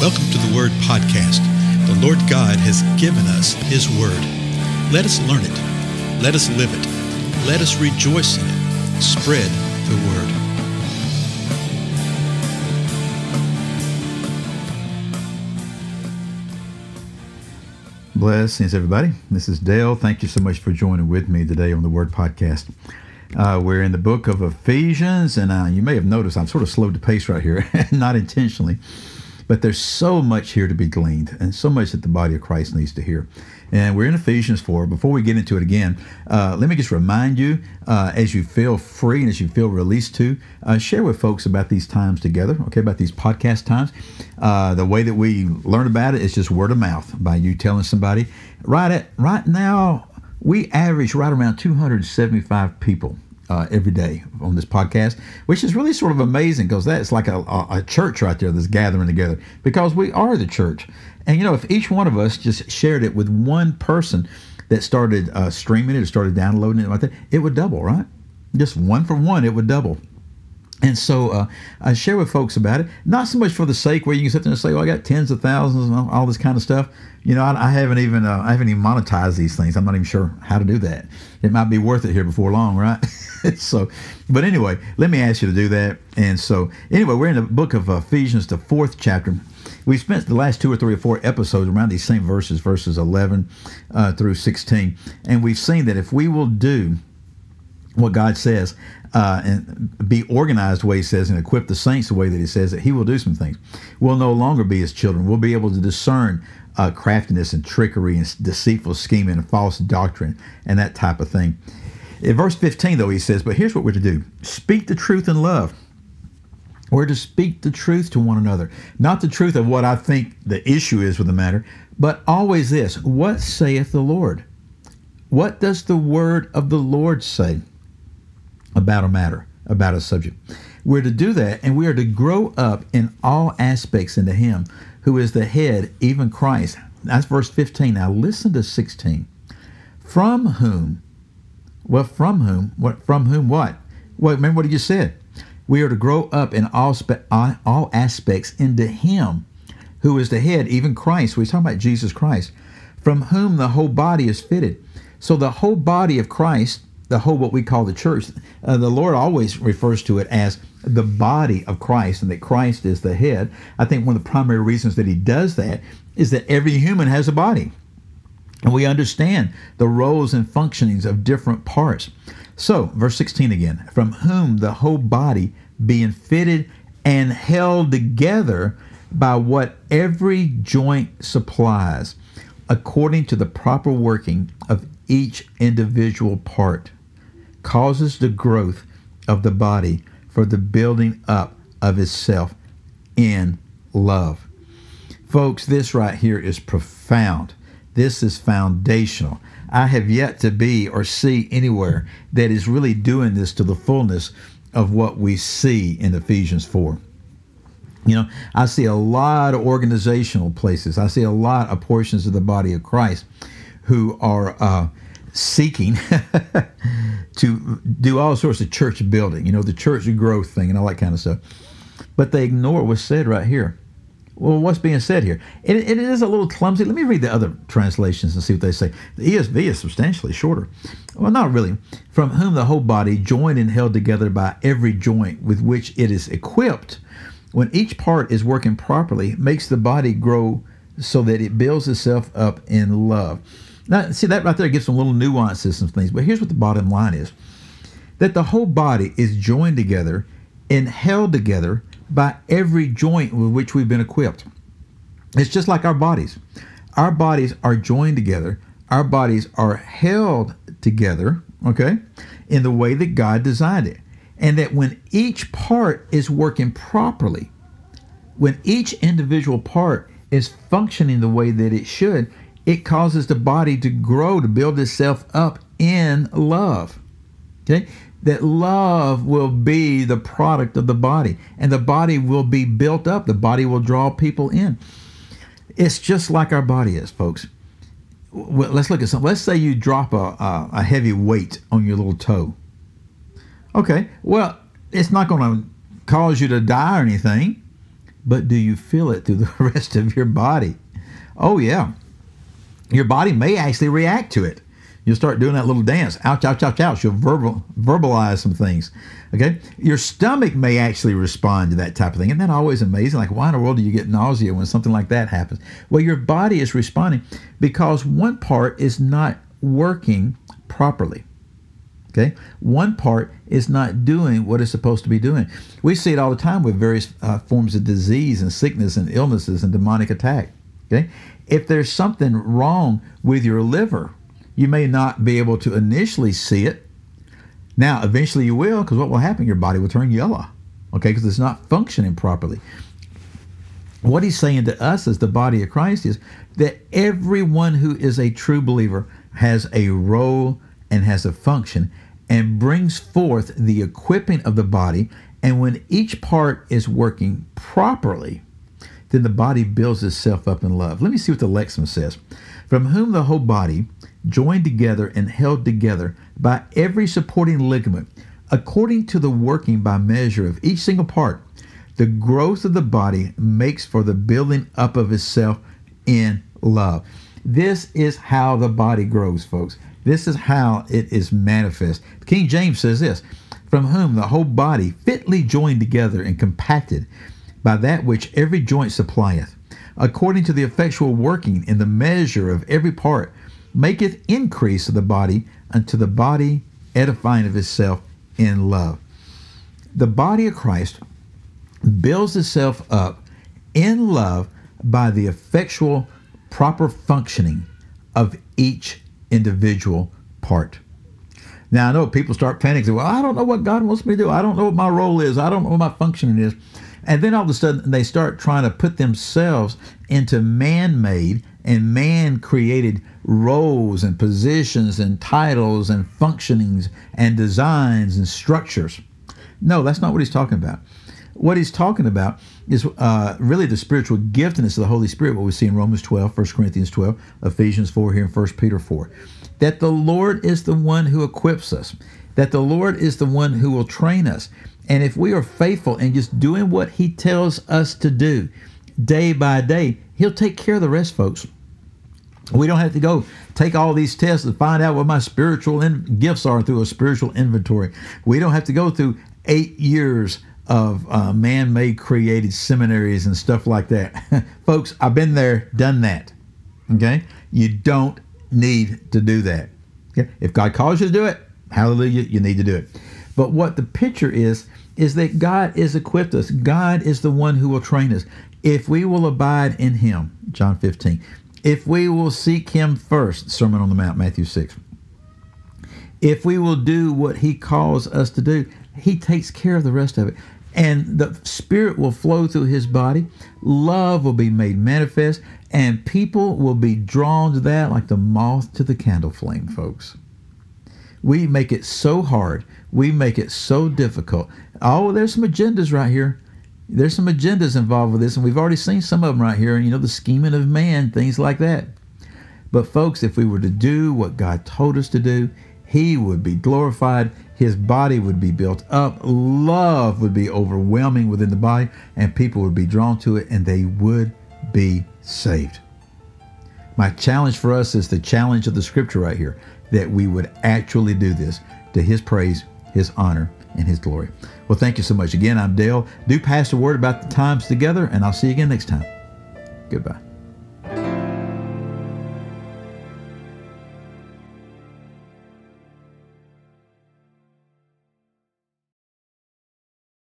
Welcome to the Word Podcast. The Lord God has given us His Word. Let us learn it. Let us live it. Let us rejoice in it. Spread the Word. Blessings, everybody. This is Dale. Thank you so much for joining with me today on the Word Podcast. Uh, we're in the book of Ephesians, and uh, you may have noticed I'm sort of slowed the pace right here, not intentionally. But there's so much here to be gleaned and so much that the body of Christ needs to hear. And we're in Ephesians 4. Before we get into it again, uh, let me just remind you uh, as you feel free and as you feel released to, uh, share with folks about these times together, okay, about these podcast times. Uh, the way that we learn about it is just word of mouth by you telling somebody. Right, at, right now, we average right around 275 people uh, every day on this podcast, which is really sort of amazing because that's like a, a, a, church right there that's gathering together because we are the church. And, you know, if each one of us just shared it with one person that started uh, streaming it or started downloading it like that, it would double, right? Just one for one, it would double. And so uh, I share with folks about it, not so much for the sake where you can sit there and say, "Well, I got tens of thousands and all this kind of stuff." You know, I, I haven't even uh, I haven't even monetized these things. I'm not even sure how to do that. It might be worth it here before long, right? so, but anyway, let me ask you to do that. And so, anyway, we're in the book of Ephesians, the fourth chapter. We spent the last two or three or four episodes around these same verses, verses 11 uh, through 16, and we've seen that if we will do what God says, uh, and be organized the way He says, and equip the saints the way that He says that He will do some things. We'll no longer be His children. We'll be able to discern uh, craftiness and trickery and deceitful scheming and false doctrine and that type of thing. In verse 15, though, He says, But here's what we're to do speak the truth in love. We're to speak the truth to one another. Not the truth of what I think the issue is with the matter, but always this What saith the Lord? What does the word of the Lord say? about a matter, about a subject. We're to do that, and we are to grow up in all aspects into Him who is the head, even Christ. That's verse 15. Now listen to 16. From whom, well, from whom, what, from whom what? Well, remember what he just said. We are to grow up in all, spe- all aspects into Him who is the head, even Christ. We're talking about Jesus Christ, from whom the whole body is fitted. So the whole body of Christ the whole what we call the church. Uh, the Lord always refers to it as the body of Christ and that Christ is the head. I think one of the primary reasons that he does that is that every human has a body. And we understand the roles and functionings of different parts. So, verse 16 again, from whom the whole body being fitted and held together by what every joint supplies, according to the proper working of each individual part causes the growth of the body for the building up of itself in love. Folks, this right here is profound. This is foundational. I have yet to be or see anywhere that is really doing this to the fullness of what we see in Ephesians 4. You know, I see a lot of organizational places, I see a lot of portions of the body of Christ who are uh, seeking to do all sorts of church building, you know, the church growth thing and all that kind of stuff. But they ignore what's said right here. Well, what's being said here? It, it is a little clumsy. Let me read the other translations and see what they say. The ESV is substantially shorter. Well, not really. From whom the whole body, joined and held together by every joint with which it is equipped, when each part is working properly, makes the body grow so that it builds itself up in love. Now, see, that right there gives some little nuances and things, but here's what the bottom line is that the whole body is joined together and held together by every joint with which we've been equipped. It's just like our bodies. Our bodies are joined together, our bodies are held together, okay, in the way that God designed it. And that when each part is working properly, when each individual part is functioning the way that it should, it causes the body to grow, to build itself up in love. Okay? That love will be the product of the body, and the body will be built up. The body will draw people in. It's just like our body is, folks. Let's look at something. Let's say you drop a, a heavy weight on your little toe. Okay, well, it's not going to cause you to die or anything but do you feel it through the rest of your body? Oh, yeah. Your body may actually react to it. You'll start doing that little dance. Ouch, ouch, ouch, ouch. You'll verbal, verbalize some things. Okay? Your stomach may actually respond to that type of thing. Isn't that always amazing? Like, why in the world do you get nausea when something like that happens? Well, your body is responding because one part is not working properly. Okay, one part is not doing what it's supposed to be doing. We see it all the time with various uh, forms of disease and sickness and illnesses and demonic attack. Okay, if there's something wrong with your liver, you may not be able to initially see it. Now, eventually you will, because what will happen? Your body will turn yellow. Okay, because it's not functioning properly. What he's saying to us as the body of Christ is that everyone who is a true believer has a role and has a function and brings forth the equipping of the body. And when each part is working properly, then the body builds itself up in love. Let me see what the Lexham says. From whom the whole body, joined together and held together by every supporting ligament, according to the working by measure of each single part, the growth of the body makes for the building up of itself in love. This is how the body grows, folks. This is how it is manifest. King James says this from whom the whole body fitly joined together and compacted by that which every joint supplieth, according to the effectual working in the measure of every part, maketh increase of the body unto the body edifying of itself in love. The body of Christ builds itself up in love by the effectual proper functioning of each individual part. Now I know people start panicking. Well, I don't know what God wants me to do. I don't know what my role is. I don't know what my functioning is. And then all of a sudden they start trying to put themselves into man-made and man-created roles and positions and titles and functionings and designs and structures. No, that's not what he's talking about. What he's talking about is uh, really the spiritual giftedness of the Holy Spirit, what we see in Romans 12, 1 Corinthians 12, Ephesians 4 here, and 1 Peter 4. That the Lord is the one who equips us, that the Lord is the one who will train us. And if we are faithful in just doing what he tells us to do day by day, he'll take care of the rest, folks. We don't have to go take all these tests and find out what my spiritual in- gifts are through a spiritual inventory. We don't have to go through eight years of uh, man made created seminaries and stuff like that. Folks, I've been there, done that. Okay? You don't need to do that. Okay? If God calls you to do it, hallelujah, you need to do it. But what the picture is, is that God is equipped us. God is the one who will train us. If we will abide in Him, John 15, if we will seek Him first, Sermon on the Mount, Matthew 6, if we will do what He calls us to do, He takes care of the rest of it and the Spirit will flow through his body. Love will be made manifest, and people will be drawn to that like the moth to the candle flame, folks. We make it so hard. We make it so difficult. Oh, there's some agendas right here. There's some agendas involved with this, and we've already seen some of them right here. You know, the scheming of man, things like that. But, folks, if we were to do what God told us to do, He would be glorified his body would be built up, love would be overwhelming within the body, and people would be drawn to it and they would be saved. My challenge for us is the challenge of the scripture right here that we would actually do this to his praise, his honor, and his glory. Well, thank you so much. Again, I'm Dale. Do pass the word about the times together, and I'll see you again next time. Goodbye.